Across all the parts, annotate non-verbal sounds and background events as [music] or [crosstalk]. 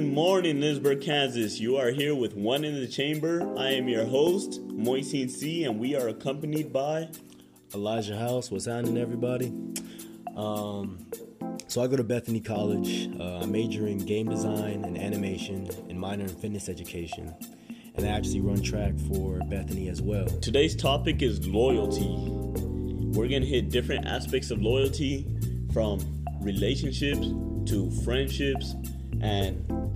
Good morning, Lindsborg, Kansas. You are here with One in the Chamber. I am your host, Moisin C, and we are accompanied by Elijah House. What's happening, everybody? Um, so I go to Bethany College. Uh, I in game design and animation, and minor in fitness education. And I actually run track for Bethany as well. Today's topic is loyalty. We're gonna hit different aspects of loyalty, from relationships to friendships, and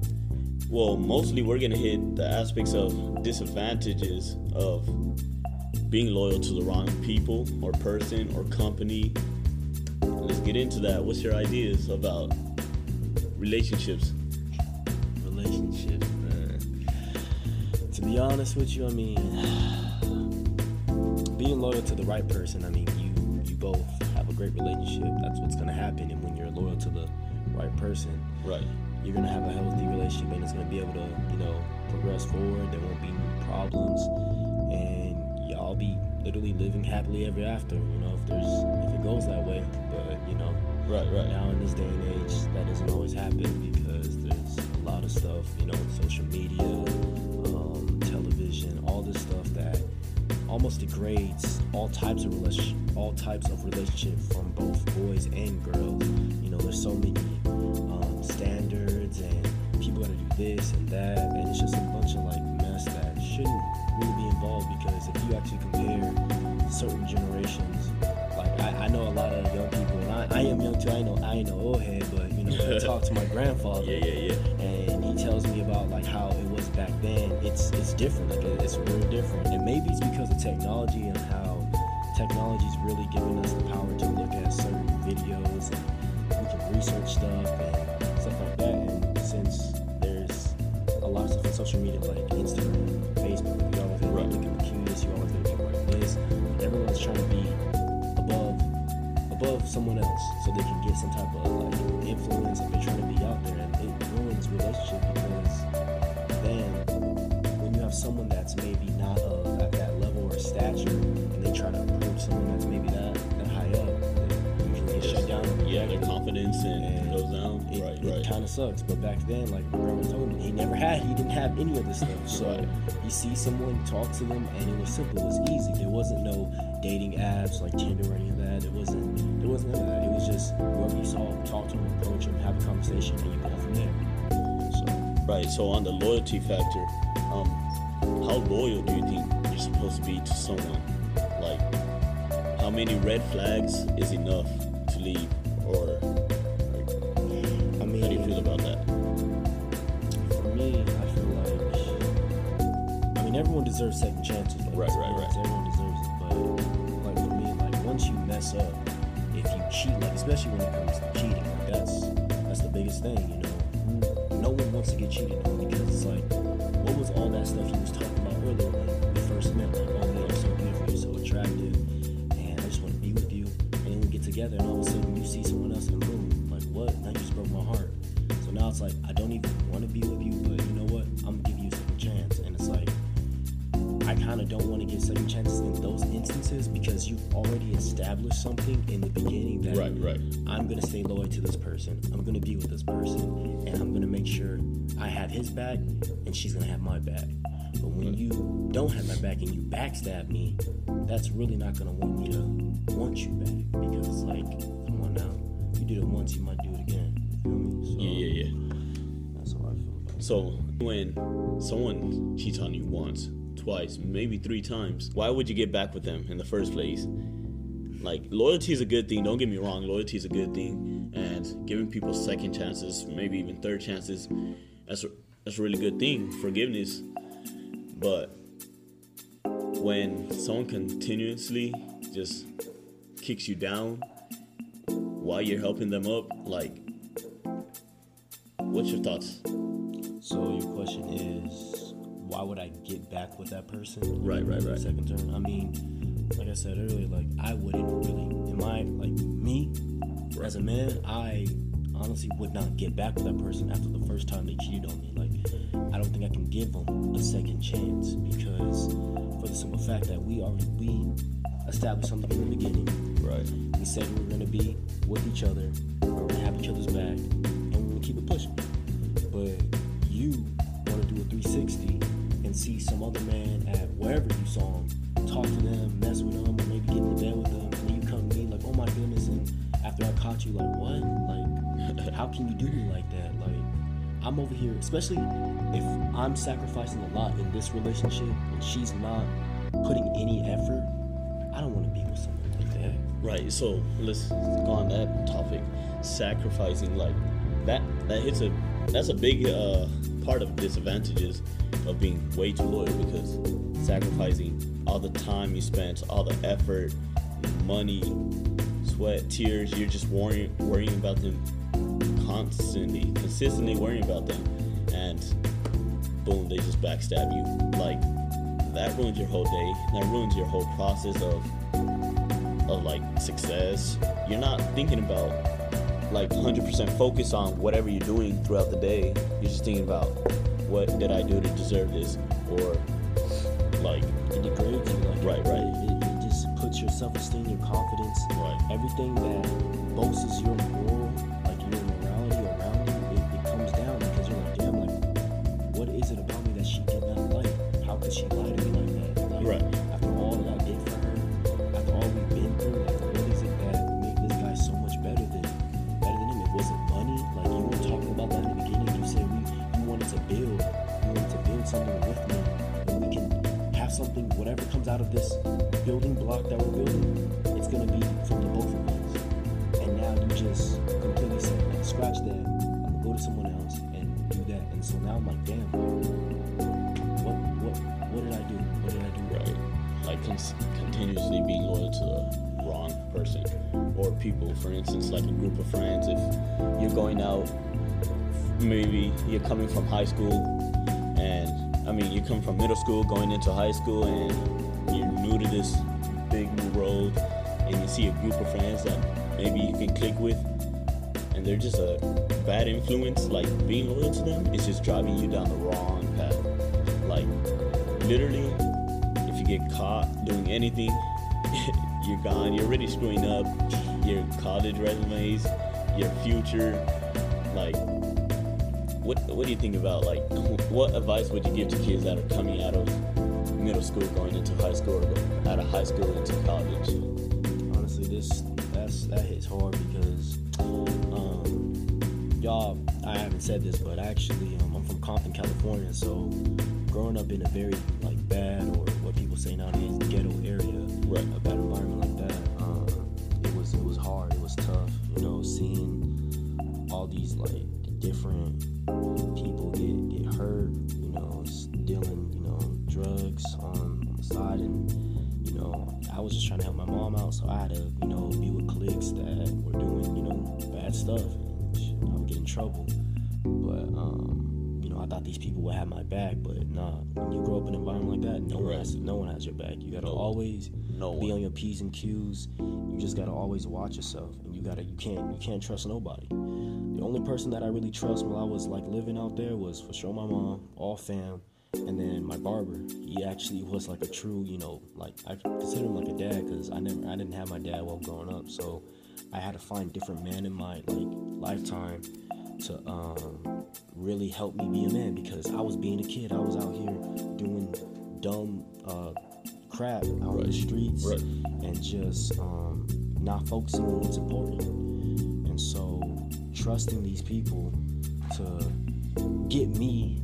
well, mostly we're gonna hit the aspects of disadvantages of being loyal to the wrong people or person or company. Let's get into that. What's your ideas about relationships? Relationships, man. To be honest with you, I mean, [sighs] being loyal to the right person. I mean, you you both have a great relationship. That's what's gonna happen. And when you're loyal to the right person, Right. You're gonna have a healthy relationship and it's gonna be able to, you know, progress forward. There won't be problems, and y'all be literally living happily ever after. You know, if there's if it goes that way. But you know, Right, right. now in this day and age, that doesn't always happen because there's a lot of stuff, you know, social media, um, television, all this stuff that almost degrades all types of relation, all types of relationship from both boys and girls. You know, there's so many this and that, and it's just a bunch of like mess that shouldn't really be involved because if you actually compare certain generations, like I, I know a lot of young people, and I, I am young too. I know I ain't no old head, but you know, I [laughs] talk to my grandfather Yeah, yeah, yeah. and he tells me about like how it was back then. It's it's different, like it- it's real different, and maybe it's because of technology and how technology's really giving us the power to look at certain videos and we can research stuff and social media like Instagram, Facebook, you always have Right. to look at the cuteness, you always got to people like this. Everyone's trying to be above above someone else so they can get some type of like influence and they're trying to be out there and it ruins relationship because then when you have someone that's maybe not uh, at that level or stature and they try to approach someone that's maybe that, that high up they usually get shut down Yeah, their confidence and And goes down. it, right, it right. kind of sucks but back then like told never had he didn't have any of this stuff so Right. you see someone talk to them and it was simple it was easy there wasn't no dating apps like tinder or any of that it wasn't it wasn't none of that it was just whoever you saw talk to them approach them have a conversation and you go from there so Right. So on the loyalty factor, um, how loyal do you think you're supposed to be to someone? Like, how many red flags is enough to leave, or like, i mean how do you feel about that? Everyone deserves second chances like, Right, right, right. everyone deserves it but like for me like once you mess up if you cheat like especially when it comes to cheating like that's that's the biggest thing you know? No one wants to get cheated on because it's like what was all that stuff you was talking about earlier when we first met like oh man you're so beautiful you're so attractive and i just want to be with you and then we get together and all of a sudden you see someone else in the room like what? Now you just broke my heart. So now it's like I already established something in the beginning that Right, right. I'm gonna stay loyal to this person. I'm gonna be with this person, and I'm gonna make sure I have his back, and she's gonna have my back. But when you don't have my back and you backstab me, that's really not gonna want me to want you back because it's like, come on now, you did it once, you might do it again. You feel me? So, Yeah, yeah, yeah. That's how I feel about it. So when someone cheats on you once, twice, maybe three times, why would you get back with them in the first place? Like loyalty is a good thing. Don't get me wrong. Loyalty is a good thing, and giving people second chances, maybe even third chances, that's a, that's a really good thing. Forgiveness, but when someone continuously just kicks you down while you're helping them up, like, what's your thoughts? So your question is, why would I get back with that person? Right, right, right. Second term. I mean, like I said earlier, like I wouldn't really. In my like me, as a man, I honestly would not get back with that person after the first time they cheated on me. Like, I don't think I can give them a second chance because, for the simple fact that we already we established something in the beginning. Right. We said we were gonna be with each other, we were gonna have each other's back, and we were gonna keep it pushing. But you want to do a 360 and see some other man at wherever you saw him, talk to them, mess with them, or maybe get in the bed with them, and then you come to me like, oh my goodness, and after I caught you, like, what? Like, [laughs] how can you do me like that? Like, I'm over here, especially if I'm sacrificing a lot in this relationship and she's not putting any effort. I don't want to be with someone like that. Right. So let's go on that topic. Sacrificing like that. That hits a. That's a big uh, part of disadvantages of being way too loyal because sacrificing all the time you spent, all the effort, money, sweat, tears. You're just worrying worrying about them constantly, consistently worrying about them, and boom, they just backstab you. Like that ruins your whole day. That ruins your whole process of of like success. You're not thinking about like 100% focus on whatever you're doing throughout the day. You're just thinking about what did I do to deserve this, or like It degrades you. Like, Right, right. It, it just puts your self-esteem, your confidence, Right. everything that boasts your moral, maybe you're coming from high school, and I mean you come from middle school going into high school, and you're new to this big new world, and you see a group of friends that maybe you can click with, and they're just a bad influence. Like being loyal to them is just driving you down the wrong path. Like literally, if you get caught doing anything, [laughs] you're gone. You're already screwing up your college resumes, your future. Like, what what do you think about like [laughs] what advice would you give to kids that are coming out of middle school, going into high school, or out of high school into college? honestly this that's that hits hard because um y'all i haven't said this but actually um, i'm from compton california so growing up in a very like bad or what people say nowadays ghetto area Right. a bad environment like that um it was it was hard it was tough you know seeing like different people get get hurt you know dealing you know drugs on, on the side and you know, I was just trying to help my mom out, so I had to, you know, be with cliques that were doing, you know, bad stuff, and shit, I would get in trouble. But, um, you know, I thought these people would have my back, but nah. Has, no one has your back. You gotta No. always No be on your p's and q's. You just gotta always watch yourself, and you gotta, you can't, you can't trust nobody. The only person that I really trust while I was like living out there was for sure my mom, all fam, and then my barber. He actually was like a true, you know, like I consider him like a dad because I never, I didn't have my dad while growing up, so I had to find different men in my like lifetime to um, really help me be a man because I was being a kid. I was out here doing dumb uh, crap out in the streets Right. and just um, not focusing on what's important. And so trusting these people to get me,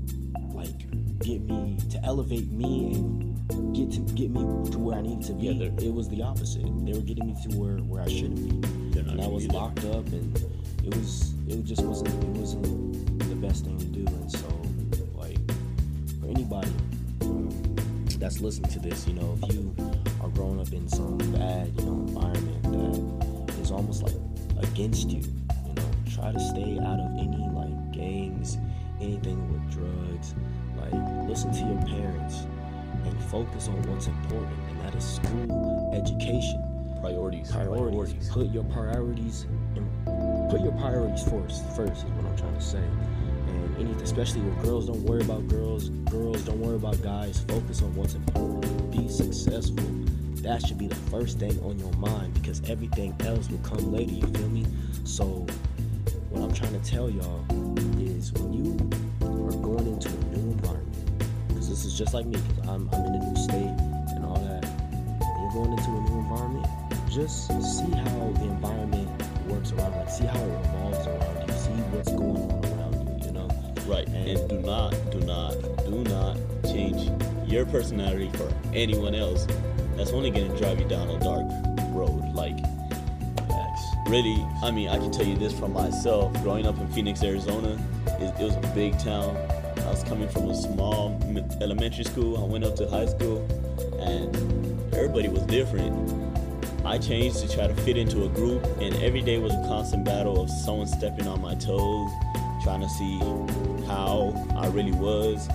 like, get me to elevate me and get to get me to where I needed to be. Yeah, it was the opposite. They were getting me to where where I shouldn't be, and I was be there. locked up, and it was it just wasn't it wasn't the best thing to do. And so, like, for anybody that's listening to this, you know, if you are growing up in some bad, you know, environment that is almost like against you, you know, try to stay out of any like gangs, anything with drugs. Like, listen to your parents and focus on what's important, and that is school, education, Priorities. priorities. Put your priorities and put your priorities first. First is what I'm trying to say. Especially with girls, don't worry about girls. Girls, don't worry about guys. Focus on what's important. Be successful. That should be the first thing on your mind because everything else will come later. You feel me? So, what I'm trying to tell y'all is when you are going into a new environment, because this is just like me, because I'm, I'm in a new state and all that. When you're going into a new environment, just see how the environment works around, like see how it revolves around you, see what's going on Right. And do not, do not, do not change your personality for anyone else. That's only gonna drive you down a dark road. Like, really, I mean, I can tell you this from myself. Growing up in Phoenix, Arizona, it, it was a big town. I was coming from a small elementary school. I went up to high school, and everybody was different. I changed to try to fit into a group, and every day was a constant battle of someone stepping on my toes, trying to see how I really was,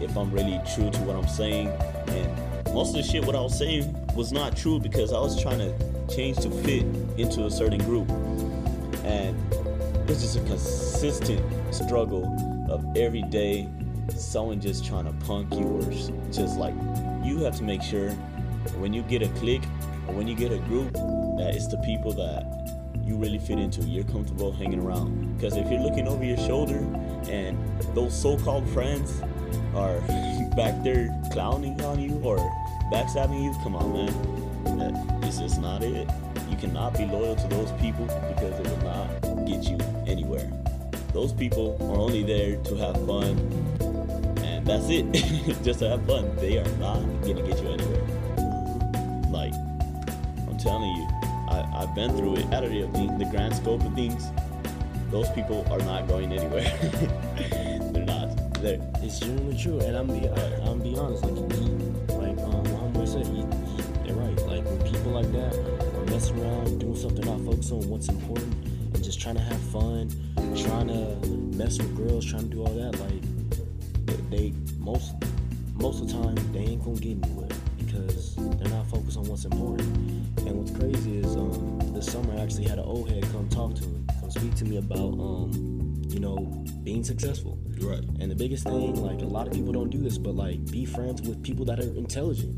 if I'm really true to what I'm saying. And most of the shit what I was saying was not true because I was trying to change to fit into a certain group. And it's just a consistent struggle of every day someone just trying to punk you or just like you have to make sure when you get a clique or when you get a group that it's the people that you really fit into you're comfortable hanging around because if you're looking over your shoulder and those so-called friends are [laughs] back there clowning on you or backstabbing you? Come on man. That this is not it. You cannot be loyal to those people because it will not get you anywhere. Those people are only there to have fun and that's it. [laughs] Just to have fun. They are not gonna get you anywhere. Like i'm telling you I, i've been through it. Out of the, the grand scope of things those people are not going anywhere [laughs] they're not they're It's genuinely true, and I'm be I, I'm be honest. Like he, like um, homeboy said, he, he, they're right. Like when people like that are messing around, doing something, not focusing on what's important, and just trying to have fun, trying to mess with girls, trying to do all that. Like they, most most of the time they ain't gonna get anywhere because they're not focused on what's important. And what's crazy is um, this summer I actually had an old head come talk to me, speak to me about um, you know being successful. right And the biggest thing, like a lot of people don't do this, but like be friends with people that are intelligent.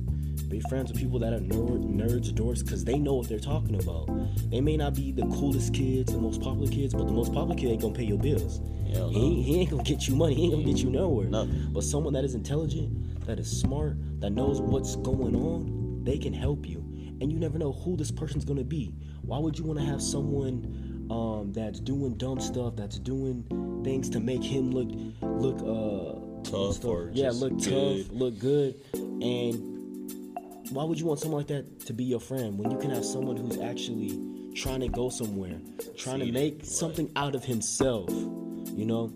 Be friends with people that are nerd, nerds, dorks, because they know what they're talking about. They may not be the coolest kids, the most popular kids, but the most popular kid ain't gonna pay your bills. Hell He, no. ain't, he ain't gonna get you money. He ain't gonna get you nowhere. Nothing. But someone that is intelligent, that is smart, that knows what's going on, they can help you. And you never know who this person's gonna be. Why would you want to have someone um, that's doing dumb stuff, that's doing things to make him look look uh Tough stuff- or yeah, look good. tough, look good, and why would you want someone like that to be your friend when you can have someone who's actually trying to go somewhere, trying to make right. something out of himself, you know?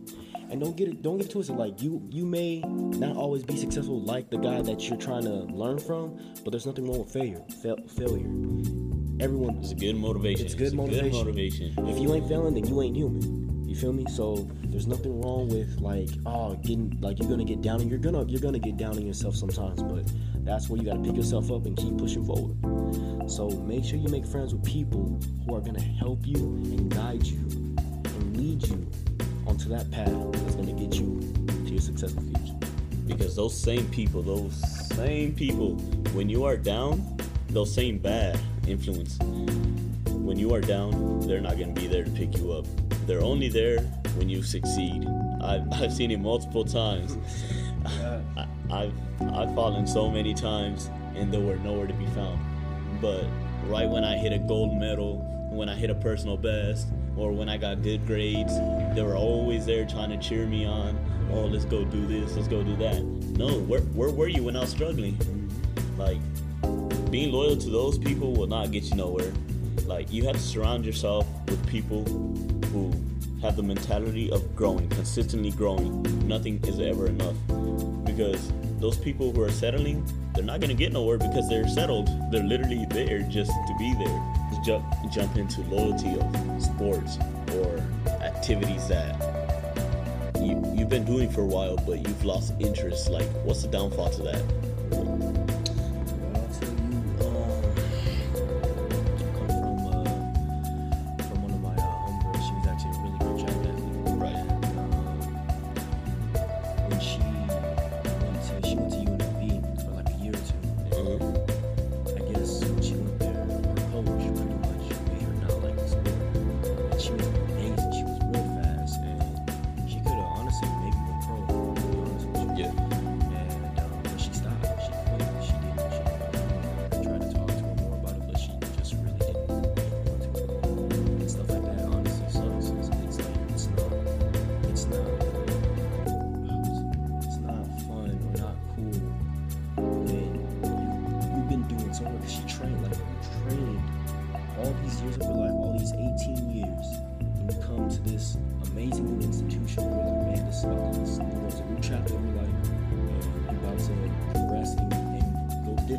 And don't get it don't get it twisted. Like you you may not always be successful like the guy that you're trying to learn from, but there's nothing wrong with failure. Fail, failure. Everyone it's a good motivation It's good a motivation. good motivation if you ain't failing, then you ain't human. You feel me? So there's nothing wrong with like, oh, getting like you're gonna get down and you're gonna you're gonna get down on yourself sometimes, but that's where you gotta pick yourself up and keep pushing forward. So make sure you make friends with people who are gonna help you and guide you and lead you onto that path that's gonna get you to your successful future. because those same people, those same people, when you are down, those same bad influence, when you are down, they're not gonna be there to pick you up. They're only there when you succeed. I've, [laughs] I've seen it multiple times. [laughs] I, I've I've fallen so many times and they were nowhere to be found. But right when I hit a gold medal, when I hit a personal best, or when I got good grades, they were always there trying to cheer me on. Oh, let's go do this, let's go do that. No, where where were you when I was struggling? Mm-hmm. Like being loyal to those people will not get you nowhere. Like you have to surround yourself with people who have the mentality of growing, consistently growing. Nothing is ever enough. Because those people who are settling, they're not gonna get nowhere because they're settled. They're literally there just to be there. Jump jump into loyalty of sports or activities that you, you've been doing for a while but you've lost interest. Like what's the downfall to that?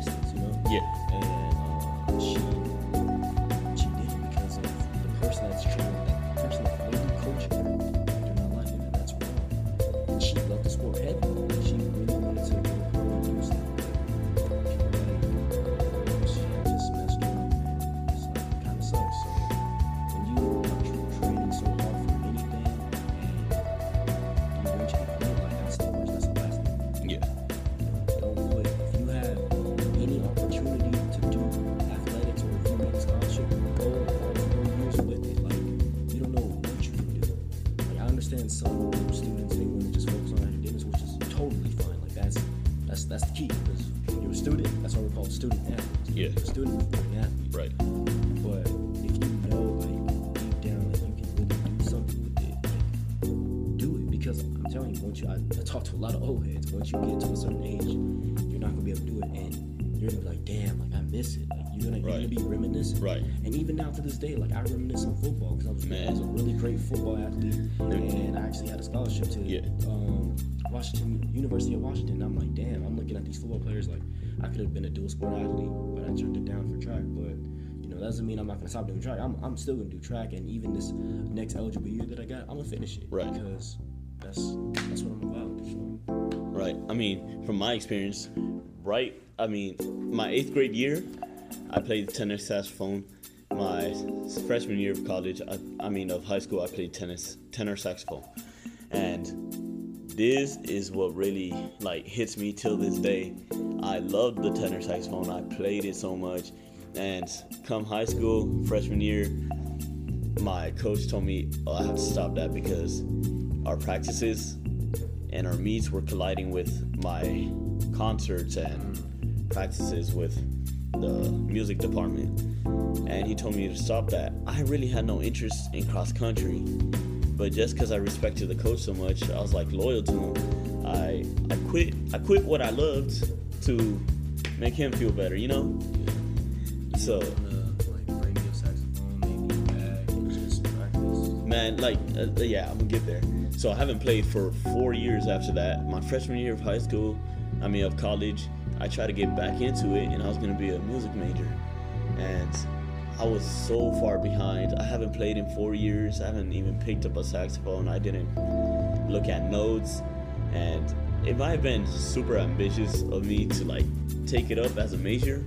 Distance, you know? Yeah. And football because I was, I was a really great football athlete, and I actually had a scholarship to Yeah. um, Washington University of Washington. I'm like, damn, I'm looking at these football players like I could have been a dual sport athlete, but I turned it down for track. But you know, that doesn't mean I'm not gonna stop doing track. I'm, I'm still gonna do track, and even this next eligible year that I got, I'm gonna finish it. Right. Because that's that's what I'm about. So. Right. I mean, from my experience, right? I mean, my eighth grade year, I played tenor saxophone. My freshman year of college, I, I mean, of high school, I played tennis, tenor saxophone. And this is what really like hits me till this day. I loved the tenor saxophone. I played it so much. And come high school, freshman year, my coach told me oh, I have to stop that because our practices and our meets were colliding with my concerts and practices with the music department. And he told me to stop that. I really had no interest in cross country, but just because I respected the coach so much, I was like loyal to him. I I quit I quit what I loved to make him feel better, you know. So You wanna, like bring your saxophone maybe back and just practice. man, like, uh, yeah, I'm gonna get there. So I haven't played for four years after that. My freshman year of high school, I mean, of college, I tried to get back into it, and I was gonna be a music major, and I was so far behind. I haven't played in four years. I haven't even picked up a saxophone. I didn't look at notes, and it might have been super ambitious of me to like take it up as a major,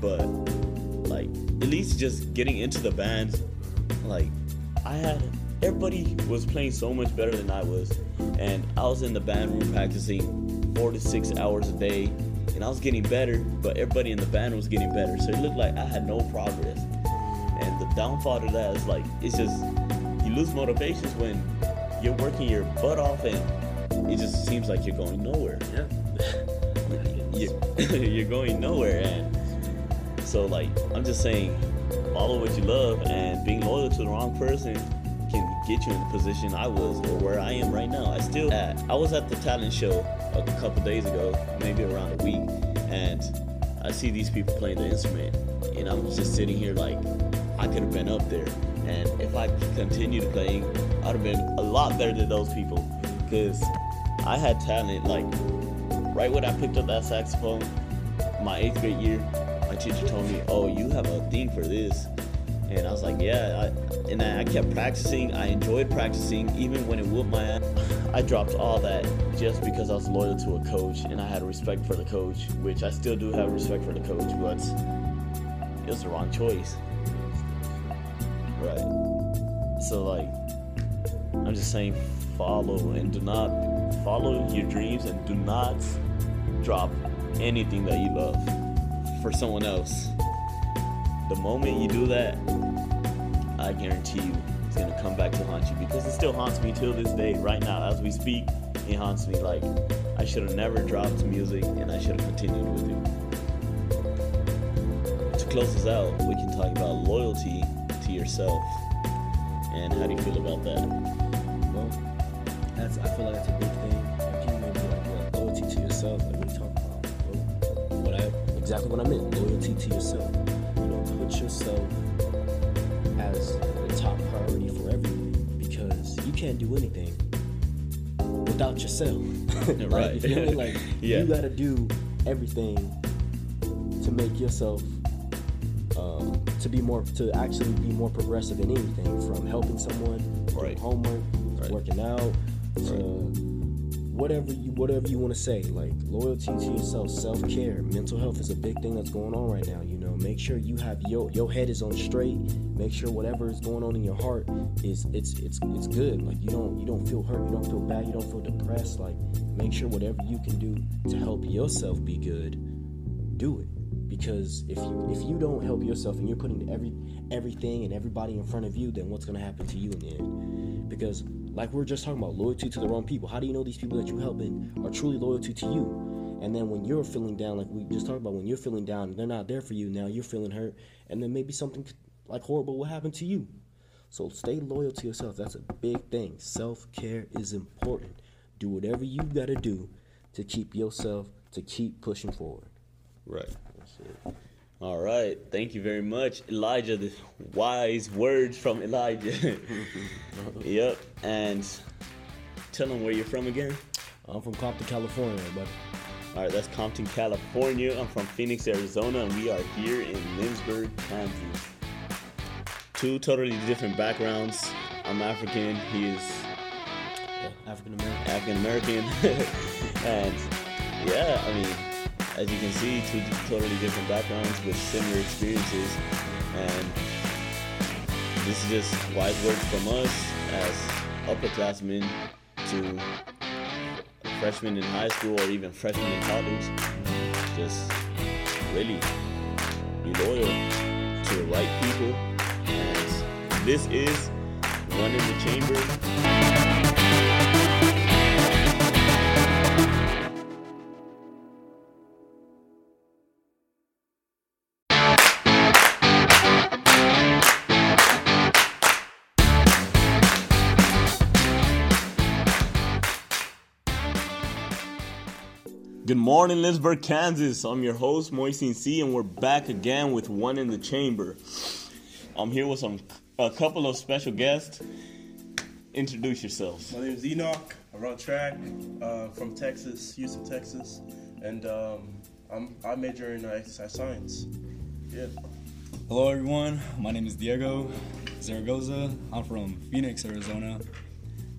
but like at least just getting into the band like I had everybody was playing so much better than I was, and I was in the band room practicing four to six hours a day, and I was getting better, but everybody in the band was getting better, so it looked like I had no progress. And the downfall to that is like it's just you lose motivations when you're working your butt off, and it just seems like you're going nowhere. Yeah. [laughs] You're, [laughs] you're going nowhere, and so like I'm just saying, follow what you love, and being loyal to the wrong person can get you in the position I was or where I am right now. I still at, I was at the talent show a couple days ago, maybe around a week, and I see these people playing the instrument, and I'm just sitting here like I could have been up there, and if I continued playing, I'd have been a lot better than those people, because I had talent. Like right when I picked up that saxophone, my eighth grade year, my teacher told me, "Oh, you have a thing for this," and I was like, "Yeah." I, and I, kept practicing. I enjoyed practicing, even when it whooped my ass. [laughs] I dropped all that just because I was loyal to a coach, and I had respect for the coach, which I still do have respect for the coach, but it was the wrong choice. Right. So like, I'm just saying, follow and do not follow your dreams and do not drop anything that you love for someone else. The moment you do that, I guarantee you it's gonna come back to haunt you because it still haunts me till this day. Right now, as we speak, it haunts me. Like I should have never dropped music and I should have continued with it. To close this out, we can talk about loyalty to yourself. And how do you feel about that? Well, that's I feel like that's a big thing. Maybe like loyalty to yourself, like what are you talking about? What I exactly what I meant, loyalty to yourself. You know, put yourself can't do anything without yourself. [laughs] right? Right. You feel me? Like [laughs] Yeah. you gotta do everything to make yourself um, to be more to actually be more progressive in anything from helping someone Right. homework Right. working out to whatever you whatever you want to say like loyalty to yourself self-care mental health is a big thing that's going on right now you know make sure you have your your head is on straight. Make sure whatever is going on in your heart is it's it's it's good. Like you don't you don't feel hurt. You don't feel bad. You don't feel depressed. Like make sure whatever you can do to help yourself be good do it. Because if you if you don't help yourself and you're putting every everything and everybody in front of you then what's to happen to you in the end? Because like we are just talking about loyalty to the wrong people. How do you know these people that you're helping are truly loyalty to you? And then when you're feeling down like we just talked about when you're feeling down they're not there for you. Now you're feeling hurt. And then maybe something like horrible will happen to you. So stay loyal to yourself. That's a big thing. Self-care is important. Do whatever you got to do to keep yourself to keep pushing forward. Right. All right. Thank you very much, Elijah. The wise words from Elijah. [laughs] yep. And tell them where you're from again. I'm from Compton, California, but All right, that's Compton, California. I'm from Phoenix, Arizona, and we are here in Lindsborg, Kansas. Two totally different backgrounds. I'm African. He is yeah, African American. African American, [laughs] and yeah, I mean, as you can see, two totally different backgrounds with similar experiences, and this is just wise words from us as upperclassmen to freshmen in high school or even freshmen in college. Just really be loyal to the right people, and this is one in the chamber. Good morning, Lindsborg, Kansas. I'm your host, Moisin C, and we're back again with One in the Chamber. I'm here with some a couple of special guests. Introduce yourselves. My name is Enoch. I run track uh, from Texas, Houston, Texas, and um, I'm I major in uh, exercise science. Yeah. Hello, everyone. My name is Diego Zaragoza. I'm from Phoenix, Arizona,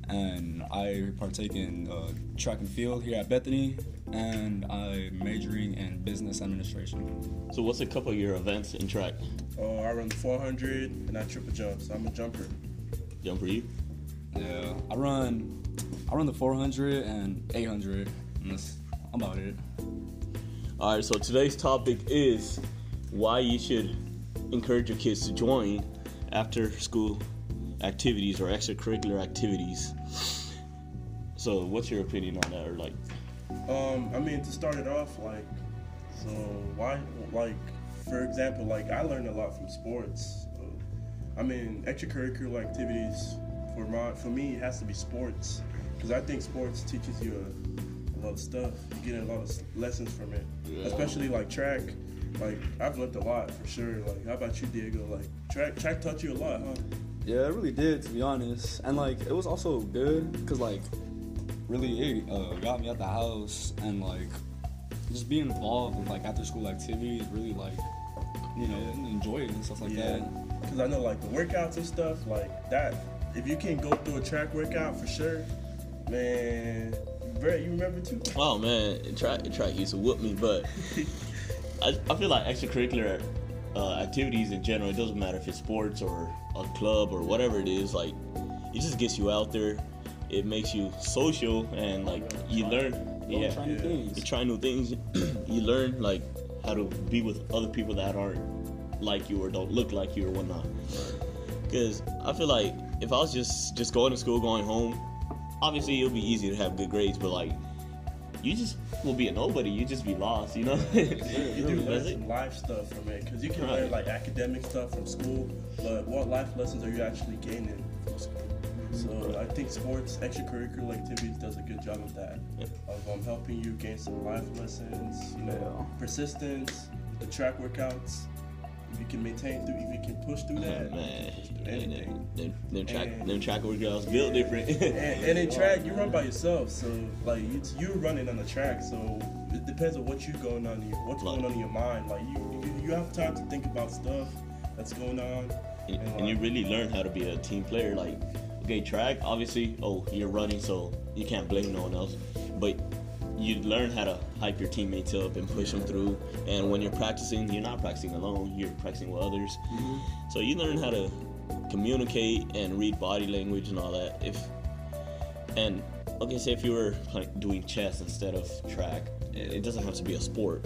and I partake in uh, track and field here at Bethany, and I'm majoring in business administration. So, what's a couple of your events in track? Oh, I run the 400 and I triple jump, so I'm a jumper. Jump for you? Yeah, I run, I run the 400 and 800, and that's about it. All right. So today's topic is why you should encourage your kids to join after school activities or extracurricular activities. So, what's your opinion on that, or like? Um, I mean, to start it off, like, so why, like, for example, like I learned a lot from sports. So, I mean, extracurricular activities for my, for me, it has to be sports, because I think sports teaches you a, a lot of stuff. You get a lot of lessons from it, Yeah. especially like track. Like I've learned a lot for sure. Like, how about you, Diego? Like, track, track taught you a lot, huh? Yeah, it really did, to be honest. And like, it was also good because like, really, it uh, got me out the house and like, just being involved with like after school activities, really like, you know, enjoy it and stuff like Yeah, that. because I know like the workouts and stuff like that. If you can go through a track workout for sure, man. Brett, you remember too? [laughs] Oh man, track track used to whoop me, but [laughs] I, I feel like extracurricular uh, activities in general. It doesn't matter if it's sports or a club or whatever it is. Like, it just gets you out there. It makes you social and like you learn. Yeah, try new yeah. things. you try new things. [clears throat] you learn like how to be with other people that aren't like you or don't look like you or whatnot. Because I feel like if I was just just going to school, going home, obviously it'll be easy to have good grades, but like you just will be a nobody. You just be lost, you know. [laughs] You do learn some life stuff from it because you can Right. learn like academic stuff from school, but what life lessons are you actually gaining from school? So I think sports extracurricular activities does a good job of that, Yeah. of um, helping you gain some life lessons. You know, persistence, the track workouts. if you can maintain through, if you can push through that, Oh, man, through anything. them, them track, And- them track workouts built different. And, [laughs] and in track, you run by yourself, so like you, you're running on the track, so it depends on what you're going on, in your, what's Like- going on in your mind. Like you, you, you have time to think about stuff that's going on. and, and you really learn how to be a team player. Like, okay, track, obviously, oh, you're running, so you can't blame no one else. But you learn how to hype your teammates up and push them through. And when you're practicing, you're not practicing alone, you're practicing with others. Mm-hmm. So you learn how to communicate and read body language and all that. If and okay, say if you were like doing chess instead of track, it doesn't have to be a sport.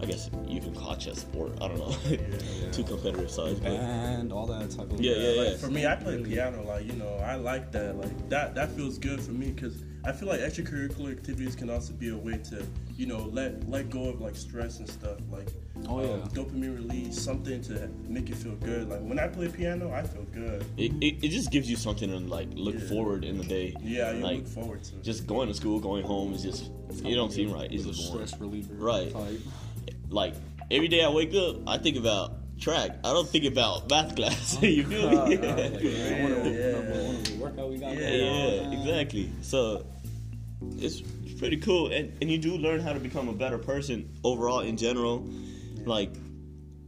I guess you can call chess sport. I don't know. [laughs] Two competitive sides, but Band, all that type of Yeah, yeah, Like yeah. for me, I play piano. Like you know, I like that. Like that, that feels good for me because I feel like extracurricular activities can also be a way to, you know, let let go of like stress and stuff. Like Oh, um, yeah. dopamine release, something to make you feel good. Like when I play piano, I feel good. it, it, it just gives you something to like look Yeah. forward in the day. Yeah, you like look forward to. it. just going to school, going home is just it don't seem right. It's Little just stress reliever. Right. Type. Like every day I wake up, I think about track. I don't think about math class. [laughs] you feel me? Like, Yeah, I wonder what- yeah. what- what workout we got Yeah. going yeah, on. exactly. So it's pretty cool, and and you do learn how to become a better person overall in general. Like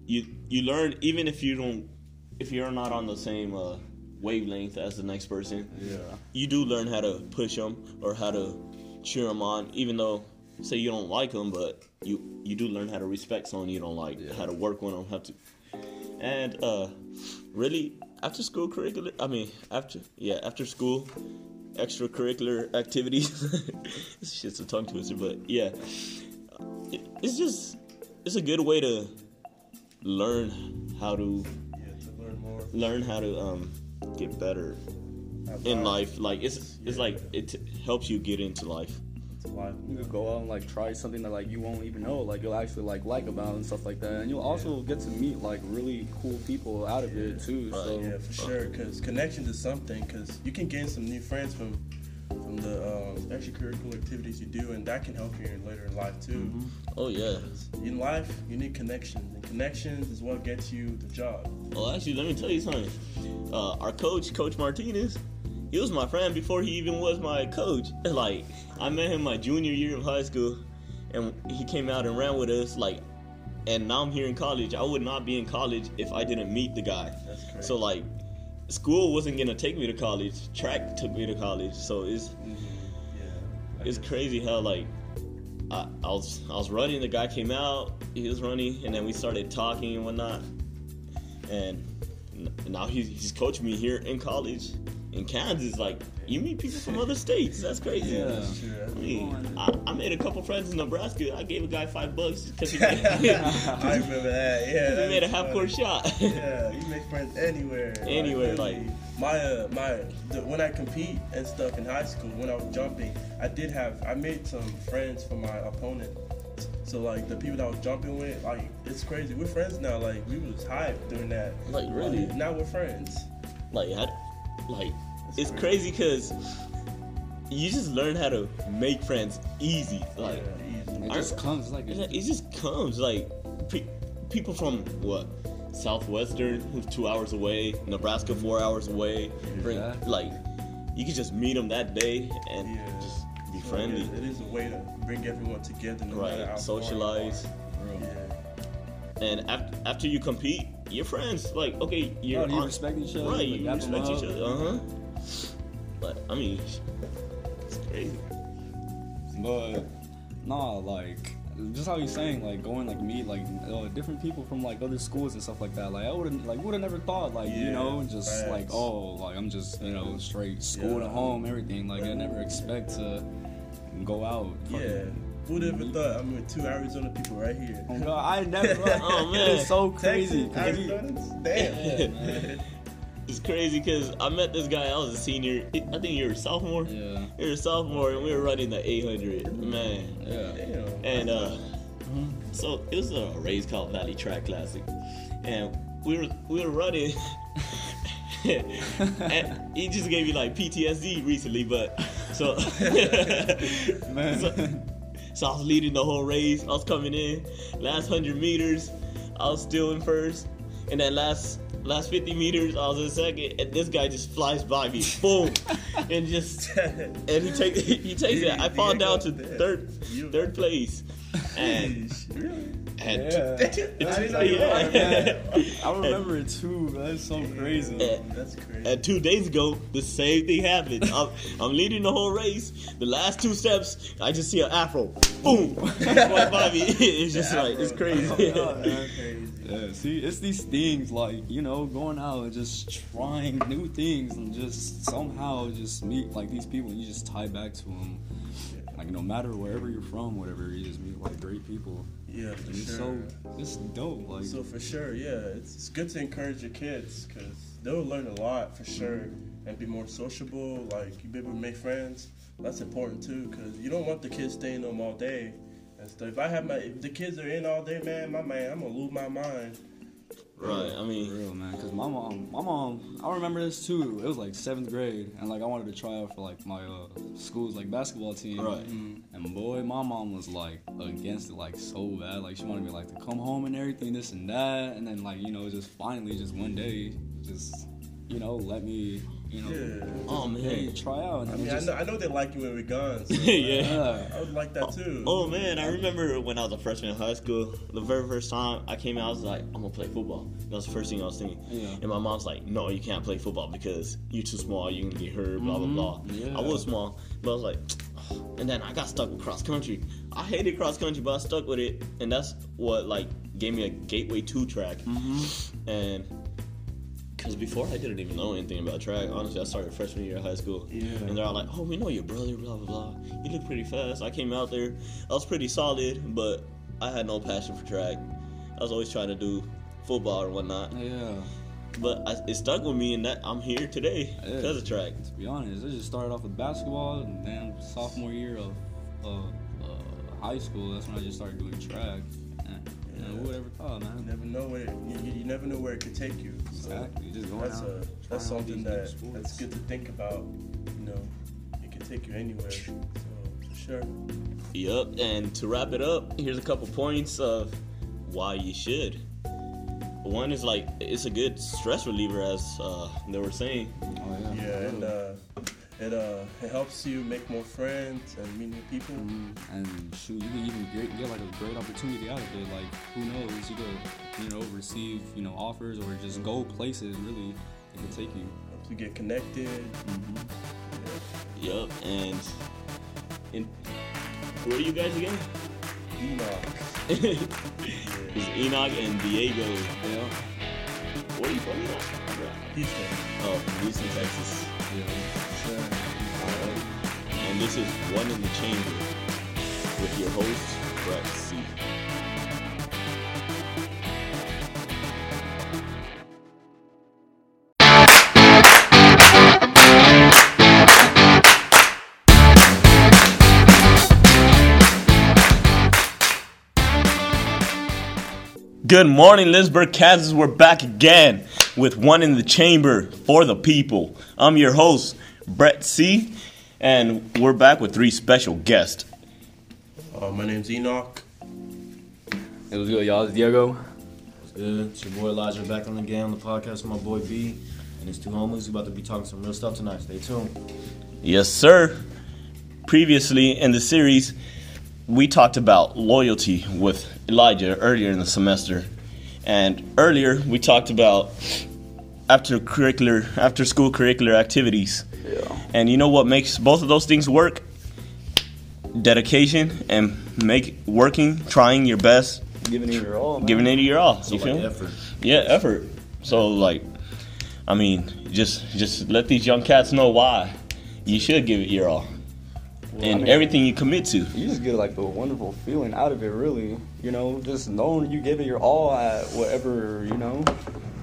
you you learn even if you don't if you're not on the same uh, wavelength as the next person. Yeah. You do learn how to push them or how to cheer them on, even though say you don't like them, but you you do learn how to respect someone you don't like, how to work with them, how to and uh really after school curricular i mean after yeah after school extracurricular activities [laughs] this shit's a tongue twister but yeah it, it's just it's a good way to learn how to yeah, to learn more. learn how to um get better in life. like it's it's like it helps you get into life. You could go out and like try something that like you won't even know, like you'll actually like like about and stuff like that, and you'll also get to meet like really cool people out of it too. Right. So Yeah, for sure. Because connection is something. Because you can gain some new friends from from the um, extracurricular activities you do, and that can help you in later in life too. oh yeah 'Cause In life, you need connections, and connections is what gets you the job. Well, actually, let me tell you something. Uh, our coach, Coach Martinez, he was my friend before he even was my coach. [laughs] Like, I met him my junior year of high school, and he came out and ran with us. Like, and now I'm here in college. I would not be in college if I didn't meet the guy. So like, school wasn't gonna take me to college. Track took me to college. So it's mm-hmm. Yeah. it's crazy how like I, I was I was running. The guy came out. He was running, and then we started talking and whatnot. And now he's he's coaching me here in college in Kansas. Like you meet people from other [laughs] states. That's crazy. Yeah. That's true. I mean, I, I made a couple friends in Nebraska. I gave a guy five bucks [laughs] because he, I he remember that. Yeah. [laughs] that made a half court shot. Yeah, you make friends anywhere. Anywhere, really. like- my uh, my the, when I compete and stuff in high school when I was jumping, I did have I made some friends for my opponent. So like the people that I was jumping with, like it's crazy. We're friends now. Like we was hyped doing that. Like, really? now we're friends. like I, like it's crazy because you just learn how to make friends easy. Like yeah, it just comes like it, it just comes like pe- people from what southwestern who's two hours away, Nebraska four hours away. Bring Yeah. like you can just meet them that day and Yeah. just be So friendly, It is, it is a way to bring everyone together. No matter how right? far Socialize. apart. And after, after you compete, you're friends. Like, okay, you're Oh, you on- respect each other, right? You respect each other. Uh huh. But I mean, it's crazy. But nah, like just how he's saying, like going like meet like uh, different people from like other schools and stuff like that. Like I wouldn't like would have never thought like you Yeah, know just facts. like oh like I'm just you know straight school Yeah. to home everything. Like I never expect to go out. fucking- Yeah. Who'd ever thought? I mean, two Arizona people right here. Oh God, I never. [laughs] Oh, man. [laughs] it's so crazy. Texas, 'cause he- Arizonans? Damn. [laughs] It's crazy because I met this guy. I was a senior. I think you're a sophomore. Yeah, You're a sophomore, and we were running the 800. Man, yeah. Damn. and uh, so it was a race called Valley Track Classic, and we were we were running. and he just gave me like PTSD recently, but so Man. so, so I was leading the whole race. I was coming in last hundred meters. I was still in first. And that last last 50 meters, I was in second, and this guy just flies by me, boom, [laughs] and just [laughs] and [laughs] he takes he takes it. I fall down to third third place, and really? and Yeah. [laughs] I didn't know you Yeah. I remember it too. man. That's so crazy. And- That's crazy. And two days ago, the same thing happened. I'm, I'm leading the whole race. The last two steps, I just see an afro. Boom! Fly by me. It's just like, it's crazy. Oh, [laughs] God, man. crazy. Yeah, see, it's these things like you know, going out and just trying new things and just somehow just meet like these people and you just tie back to them. Like no matter wherever you're from, whatever, you just meet like great people. Yeah, for And sure. so it's dope. Like So for sure, yeah, it's, it's good to encourage your kids because they'll learn a lot for sure and be more sociable. Like you be able to make friends. That's important too because you don't want the kids staying home all day and stuff. If I have my, if the kids are in all day, man, my man, I'm gonna lose my mind. Right, I For mean, real, man. Cause my mom, my mom, I remember this too. It was like seventh grade, and like I wanted to try out for like my uh, school's like basketball team. Right. And boy, my mom was like against it like so bad. Like she wanted me like to come home and everything, this and that. And then like you know, just finally, just one day, just you know, let me, you know, Yeah. oh hey, man. try out. I mean, just, I know, I know they like you when we're gone. So [laughs] yeah. yeah. I would like that too. Oh man, I remember when I was a freshman in high school, the very first time I came out, I was like, I'm gonna play football. That was the first thing I was thinking. Yeah. And my mom's like, No, you can't play football because you're too small, you're gonna get hurt, blah blah blah. Mm-hmm. Yeah. I was small, but I was like, and then I got stuck with cross country. I hated cross country, but I stuck with it, and that's what like gave me a gateway to track. Mm-hmm. And because before I didn't even know anything about track. Honestly, I started freshman year of high school. Yeah. And they're all like, "Oh, we know your brother, blah blah blah. You look pretty fast." I came out there, I was pretty solid, but I had no passion for track. I was always trying to do football or whatnot. Yeah. But I, it stuck with me, and that I'm here today Yeah. because of track. To be honest, I just started off with basketball, and then sophomore year of, of uh, high school, that's when I just started doing track. And, you know, who would ever thought, You man? never know where you, you, you never know where it could take you. So Exactly. Just going That's out. a that's something that sports. that's good to think about. You know, it can take you anywhere. So for sure. Yep. And to wrap it up, here's a couple points of why you should. One is like it's a good stress reliever, as uh, they were saying. Oh, yeah. Yeah, and uh, it uh it helps you make more friends and meet new people. Mm, And shoot, you can even get, get like a great opportunity out of it. Like, who knows? You could, you know, receive, you know, offers or just go places. Really, it could take you. Helps you get connected. Yep. And in, who are you guys again? Enoch. [laughs] It's Enoch and Diego. Yeah. Where are you from? Enoch? Houston. Oh, Houston, Texas. Yeah. This is One in the Chamber with your host, Brett C. Good morning, Lindsborg, Kansas. We're back again with One in the Chamber for the People. I'm your host, Brett C., and we're back with three special guests. Uh, my name's Enoch. It was good, y'all. It's Diego. It's good. It's your boy Elijah back on again on the podcast with my boy B and his two homies. We're about to be talking some real stuff tonight. Stay tuned. Yes, sir. Previously in the series, we talked about loyalty with Elijah earlier in the semester. And earlier, we talked about after curricular, after school curricular activities. Yeah. And you know what makes both of those things work? Dedication and make working, trying your best, Giving it your all, man. giving it your all. So you like feel? effort. Yeah, effort. So like, I mean, just just let these young cats know why you should give it your all, Well, and I mean, everything you commit to. You just get like a wonderful feeling out of it, really. You know, just knowing you give it your all at whatever, you know.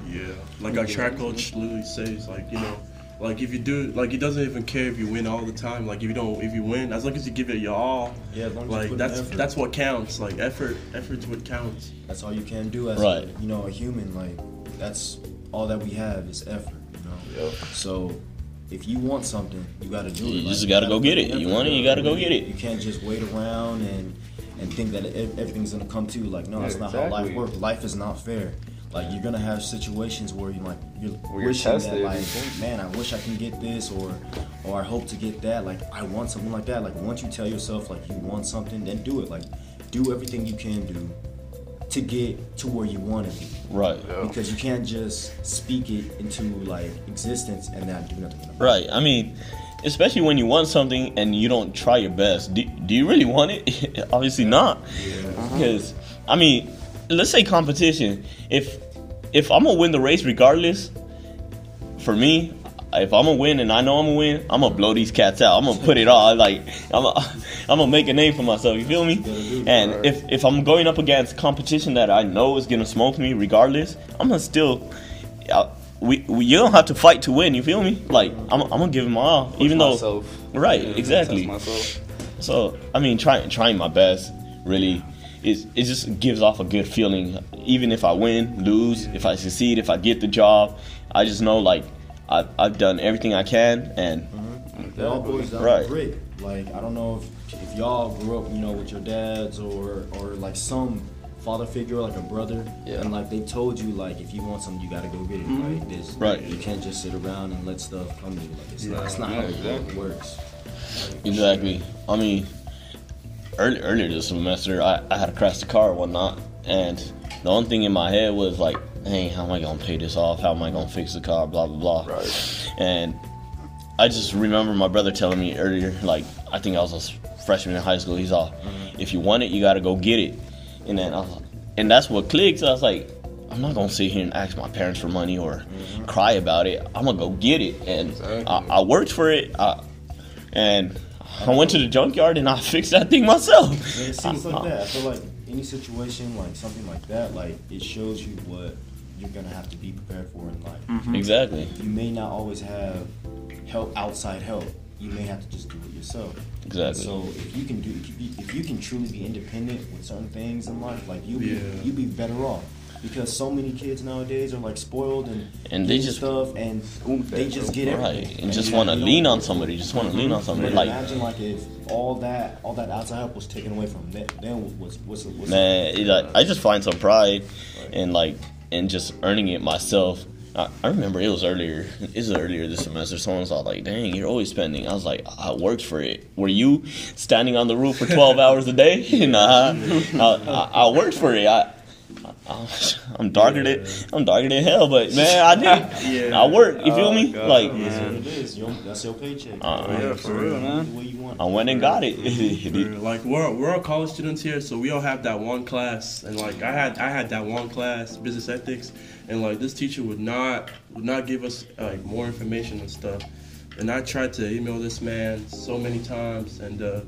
Yeah. Like our track coach literally says, like, you know, like if you do like he doesn't even care if you win all the time. Like if you don't if you win, as long as you give it your all, Yeah, as long as you like put that's effort. that's what counts. Like effort effort's what counts. That's all you can do as Right. a, you know a human. Like that's all that we have is effort. You know. So if you want something, you got to do it. You Like, just gotta go get in it. You want it, you gotta go get it. You can't just wait around and and think that everything's gonna come to you. Like no, Yeah, that's not how life works. Life is not fair. Like you're gonna have situations where you like you're Where you're wishing tested. that like, man, I wish I can get this, or or I hope to get that. Like I want something like that. Like once you tell yourself like you want something, then do it. Like do everything you can do to get to where you want to be. Right. Because you can't just speak it into like existence and not do nothing. about it. Right. I mean, especially when you want something and you don't try your best. Do, do you really want it? [laughs] Obviously not. Because I mean, let's say competition. If if I'm gonna win the race regardless, for me, if I'm gonna win and I know I'm gonna win, I'm gonna blow these cats out. I'm gonna put it all. Like I'm gonna, [laughs] I'm gonna make a name for myself. You feel me? And if if I'm going up against competition that I know is gonna smoke me regardless, I'm gonna still. I, we, we you don't have to fight to win. You feel me? Like I'm, I'm gonna give them all, even though myself. right, Yeah, exactly. So I mean, trying trying my best really is it just gives off a good feeling. Even if I win, lose, if I succeed, if I get the job, I just know like I've, I've done everything I can, and mm-hmm. It all boils down Right. to. Like I don't know if, if y'all grew up, you know, with your dads or or like some father figure, like a brother, Yeah. and like they told you like if you want something, you gotta go get it. Mm-hmm. Right? This, Right. You can't just sit around and let stuff come to you. Like it's not, it's not how it works. exactly. I mean, early, earlier this semester, I, I had to crash the car and whatnot, and the only thing in my head was like, "Hey, how am I gonna pay this off? How am I gonna fix the car? Blah blah blah." Right. And I just remember my brother telling me earlier, like I think I was a freshman in high school. He's all, mm-hmm. "If you want it, you gotta go get it." And then I was, and that's what clicked. So I was like, I'm not gonna sit here and ask my parents for money or mm-hmm. cry about it. I'm gonna go get it, and I, I worked for it. I, and I went to the junkyard and I [laughs] fixed that thing myself. And it seems like that. I feel like any situation like something like that, like it shows you what you're gonna have to be prepared for in life. Mm-hmm. Exactly. You may not always have help, outside help. You may have to just do it yourself. Exactly. So if you can do, if you, if you can truly be independent with certain things in life, like you, Yeah. be, you be better off. Because so many kids nowadays are like spoiled and And they just- stuff, and they just get everything. Right, and just want to lean on somebody. Just want to lean on mm-hmm. somebody. But Like, imagine like if all that all that outside help was taken away from them, then what's what's what's man, it, like, I just find some pride in like in just earning it myself. I, I remember it was earlier. It was earlier this semester. Someone was all like, "Dang, you're always spending." I was like, "I worked for it." Were you standing on the roof for 12 hours a day? [laughs] nah, I, I, I worked for it. I, I, [laughs] I'm darker than I'm darker than hell, but man, I did. Yeah. I worked. You feel me? God. Like, That's what it is. Your, that's your paycheck. Uh, Yeah, for real, man. The you want. I went and got it. [laughs] Like we're we're all college students here, so we all have that one class, and like I had I had that one class, business ethics, and like this teacher would not would not give us like more information and stuff, and I tried to email this man so many times, and uh,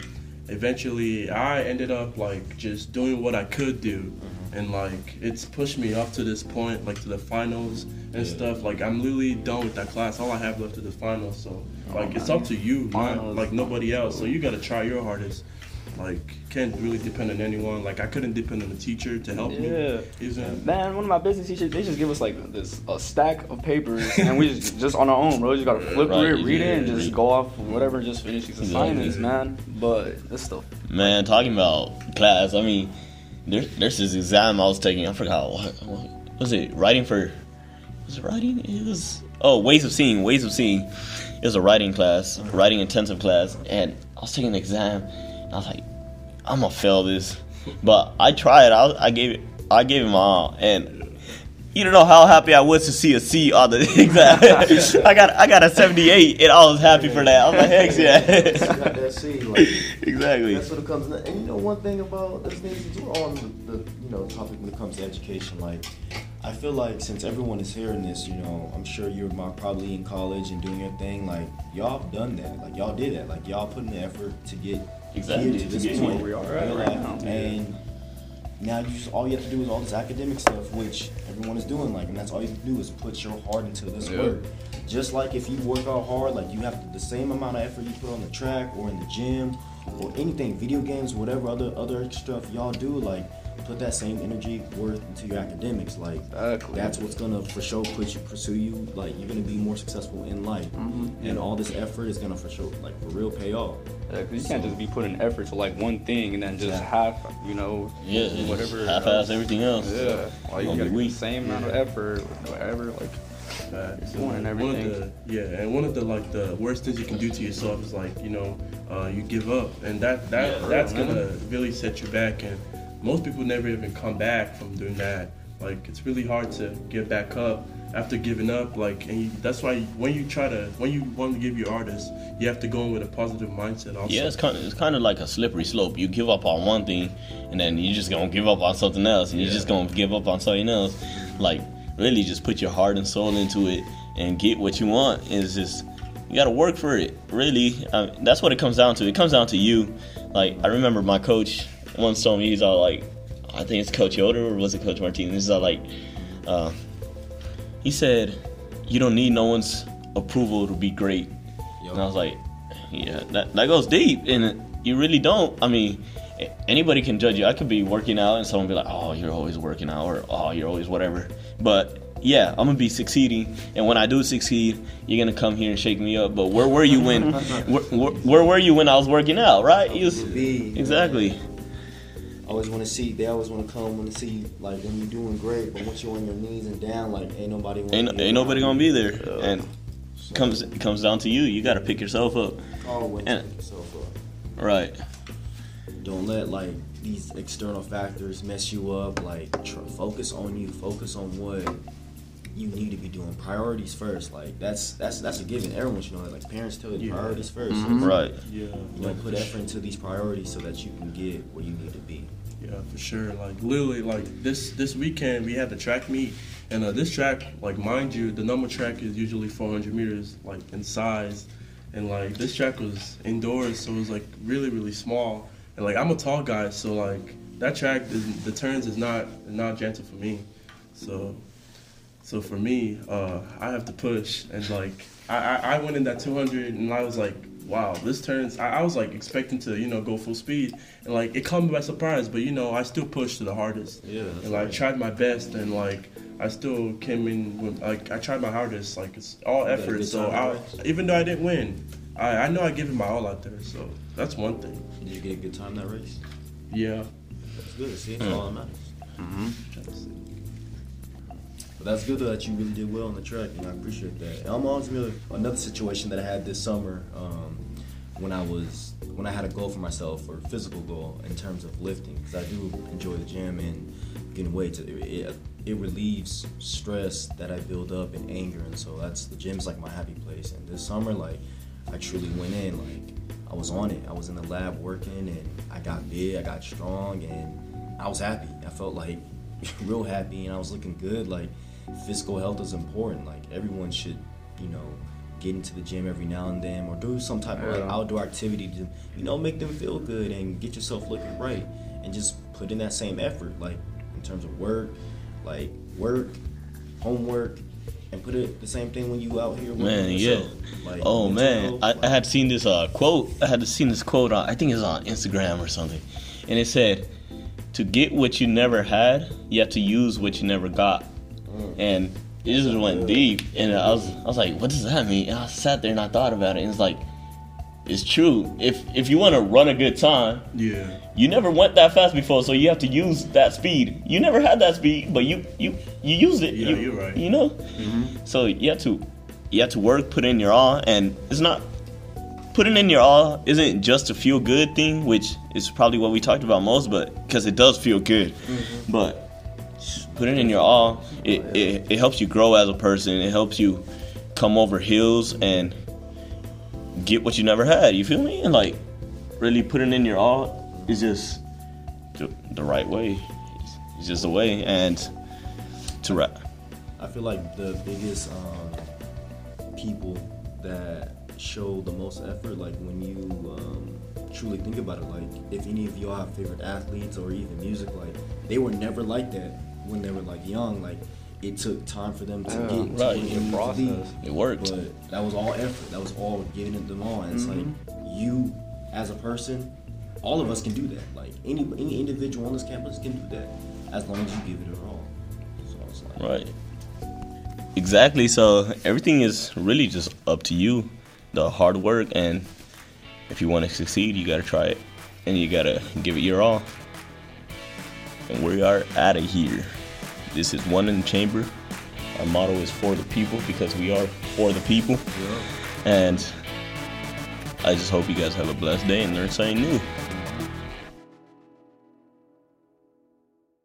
eventually I ended up like just doing what I could do, mm-hmm. and like it's pushed me up to this point, like to the finals and stuff. Like I'm literally done with that class. All I have left is the finals, so oh, like it's up to you, not like nobody else. So you gotta try your hardest. Like can't really depend on anyone. Like I couldn't depend on the teacher to help Yeah. me. Even Man, one of my business teachers, they just give us like this a stack of papers, and we just just on our own, bro. You just gotta flip Right, through it, read it, and yeah. just go off whatever, and just finish these Exactly. assignments, man. But this stuff, Man, talking about class, I mean, there, there's this exam I was taking. I forgot what, what was it. Writing for was it writing? It was oh ways of seeing, ways of seeing. It was a writing class, writing intensive class, and I was taking an exam. And I was like, I'm gonna fail this, but I tried. I, I gave it. I gave it my all, and you don't know how happy I was to see a C on the [laughs] exam. I got I got a 78, and I was happy for that. I was like, heck yeah, got that C, like, exactly. that's what it comes. And you know, one thing about this thing since we're on the, the you know topic when it comes to education, like I feel like since everyone is hearing this, you know, I'm sure you're probably in college and doing your thing. Like y'all have done that. Like y'all did that. Like y'all put in the effort to get Exactly, here to to this get point. where we are at right oh, now. And now you just all you have to do is all this academic stuff, which everyone is doing. Like, and that's all you have to do is put your heart into this Yeah. work. Just like if you work out hard, like you have to, the same amount of effort you put on the track or in the gym or anything, video games, whatever other other stuff y'all do, like put that same energy worth into your academics. Like Exactly. that's what's gonna for sure put you pursue you. Like you're gonna be more successful in life, Mm-hmm. and all this effort is gonna for sure like for real pay off. Yeah, 'cause you can't just be putting effort to like one thing and then just Yeah. half, you know, Yeah, whatever. half-ass everything else. Yeah, like you gotta do the same amount of effort, whatever. Like, Facts. Doing and One of everything. the yeah, and one of the like the worst things you can do to yourself is like you know uh, you give up, and that that Yeah, that's man. gonna really set you back. And most people never even come back from doing that. Like it's really hard to get back up after giving up. Like and you, that's why when you try to when you want to give your artist, you have to go in with a positive mindset. Also. Yeah, it's kind of it's kind of like a slippery slope. You give up on one thing, and then you're just gonna give up on something else, and you're just gonna give up on something else. Like really, just put your heart and soul into it and get what you want. Is just you gotta work for it. Really, I that's what it comes down to. It comes down to you. Like I remember my coach once told me he's all like, I think it's Coach Yoder or was it Coach Martinez? He's all like, uh, he said, you don't need no one's approval to be great. And I was like, yeah, that, that goes deep. And you really don't. I mean, anybody can judge you. I could be working out and someone be like, oh, you're always working out or oh, you're always whatever. But yeah, I'm going to be succeeding. And when I do succeed, you're going to come here and shake me up. But where were you when, [laughs] where, where, where were you when I was working out, right? Was- exactly. Always want to see. They always want to come want to see like when you're doing great, but once you're on your knees and down, like ain't nobody. wanna Ain't, ain't nobody going to be there. And it comes, it comes down to you. You got to pick yourself up. Always and- pick yourself up. Right. Don't let like these external factors mess you up. Like tr- focus on you. Focus on what you need to be doing. Priorities first. Like that's that's that's a given. Everyone should know that. Like parents tell you Yeah. priorities 1st Mhm. Right. Yeah. You know, put effort into these priorities so that you can get where you need to be. Yeah, for sure. Like literally, like this this weekend we had the track meet, and uh, this track, like mind you, the number track is usually 400 meters, like in size, and like this track was indoors, so it was like really really small, and like I'm a tall guy, so like that track, is, the turns is not not gentle for me, so. So for me, uh, I have to push, and like I, I, I went in that 200, and I was like, wow, this turns. I, I was like expecting to, you know, go full speed, and like it caught me by surprise. But you know, I still pushed to the hardest, Yeah, that's and like right. tried my best, and like I still came in with like I tried my hardest. Like it's all effort. So I, right? even though I didn't win, I, I know I gave it my all out there. So that's one thing. Did you get a good time that race? Yeah. That's good. See, Mm. that's all that matters. But that's good though that you really did well on the track, and I appreciate that. I'm on to another situation that I had this summer um, when I was when I had a goal for myself or a physical goal in terms of lifting because I do enjoy the gym and getting weights. It, it, it relieves stress that I build up and anger, and so that's the gym's like my happy place. And this summer, like I truly went in, like I was on it. I was in the lab working, and I got big, I got strong, and I was happy. I felt like [laughs] real happy, and I was looking good. Like physical health is important. Like everyone should, you know, get into the gym every now and then, or do some type of like outdoor activity to, you know, make them feel good and get yourself looking right, and just put in that same effort, like in terms of work, like work, homework. And put it the same thing when you out here. Man, yeah. Like, Oh man, health, I, like- I had seen this uh, quote. I had seen this quote on. I think it's on Instagram or something, and it said, "To get what you never had, you have to use what you never got." Mm. And it just went deep, and I was I was like, "What does that mean?" And I sat there and I thought about it, and it's like, it's true. If if you want to run a good time, Yeah. you never went that fast before, so you have to use that speed. You never had that speed, but you you you used it. Yeah, you, you're right. You know, mm-hmm. so you have to you have to work, put in your all, and it's not putting in your all isn't just a feel good thing, which is probably what we talked about most, but because it does feel good, mm-hmm. but putting in your all, it, it it helps you grow as a person. It helps you come over hills and get what you never had. You feel me? And like really putting in your all is just the, the right way. It's, just the way. And to rap. I feel like the biggest um, people that show the most effort, like when you um, truly think about it, like if any of y'all have favorite athletes or even music, like they were never like that when they were like young. Like it took time for them to Yeah, get to right, where they the needed to process. It worked. But that was all effort. That was all giving it them all. And it's like mm-hmm. you, as a person, all of us can do that. Like any any individual on this campus can do that as long as you give it your all. So it's like, Right. Exactly. So everything is really just up to you, the hard work, and if you want to succeed, you gotta try it, and you gotta give it your all. And we are out of here. This is one in the chamber. Our motto is for the people because we are for the people. And I just hope you guys have a blessed day and learn something new.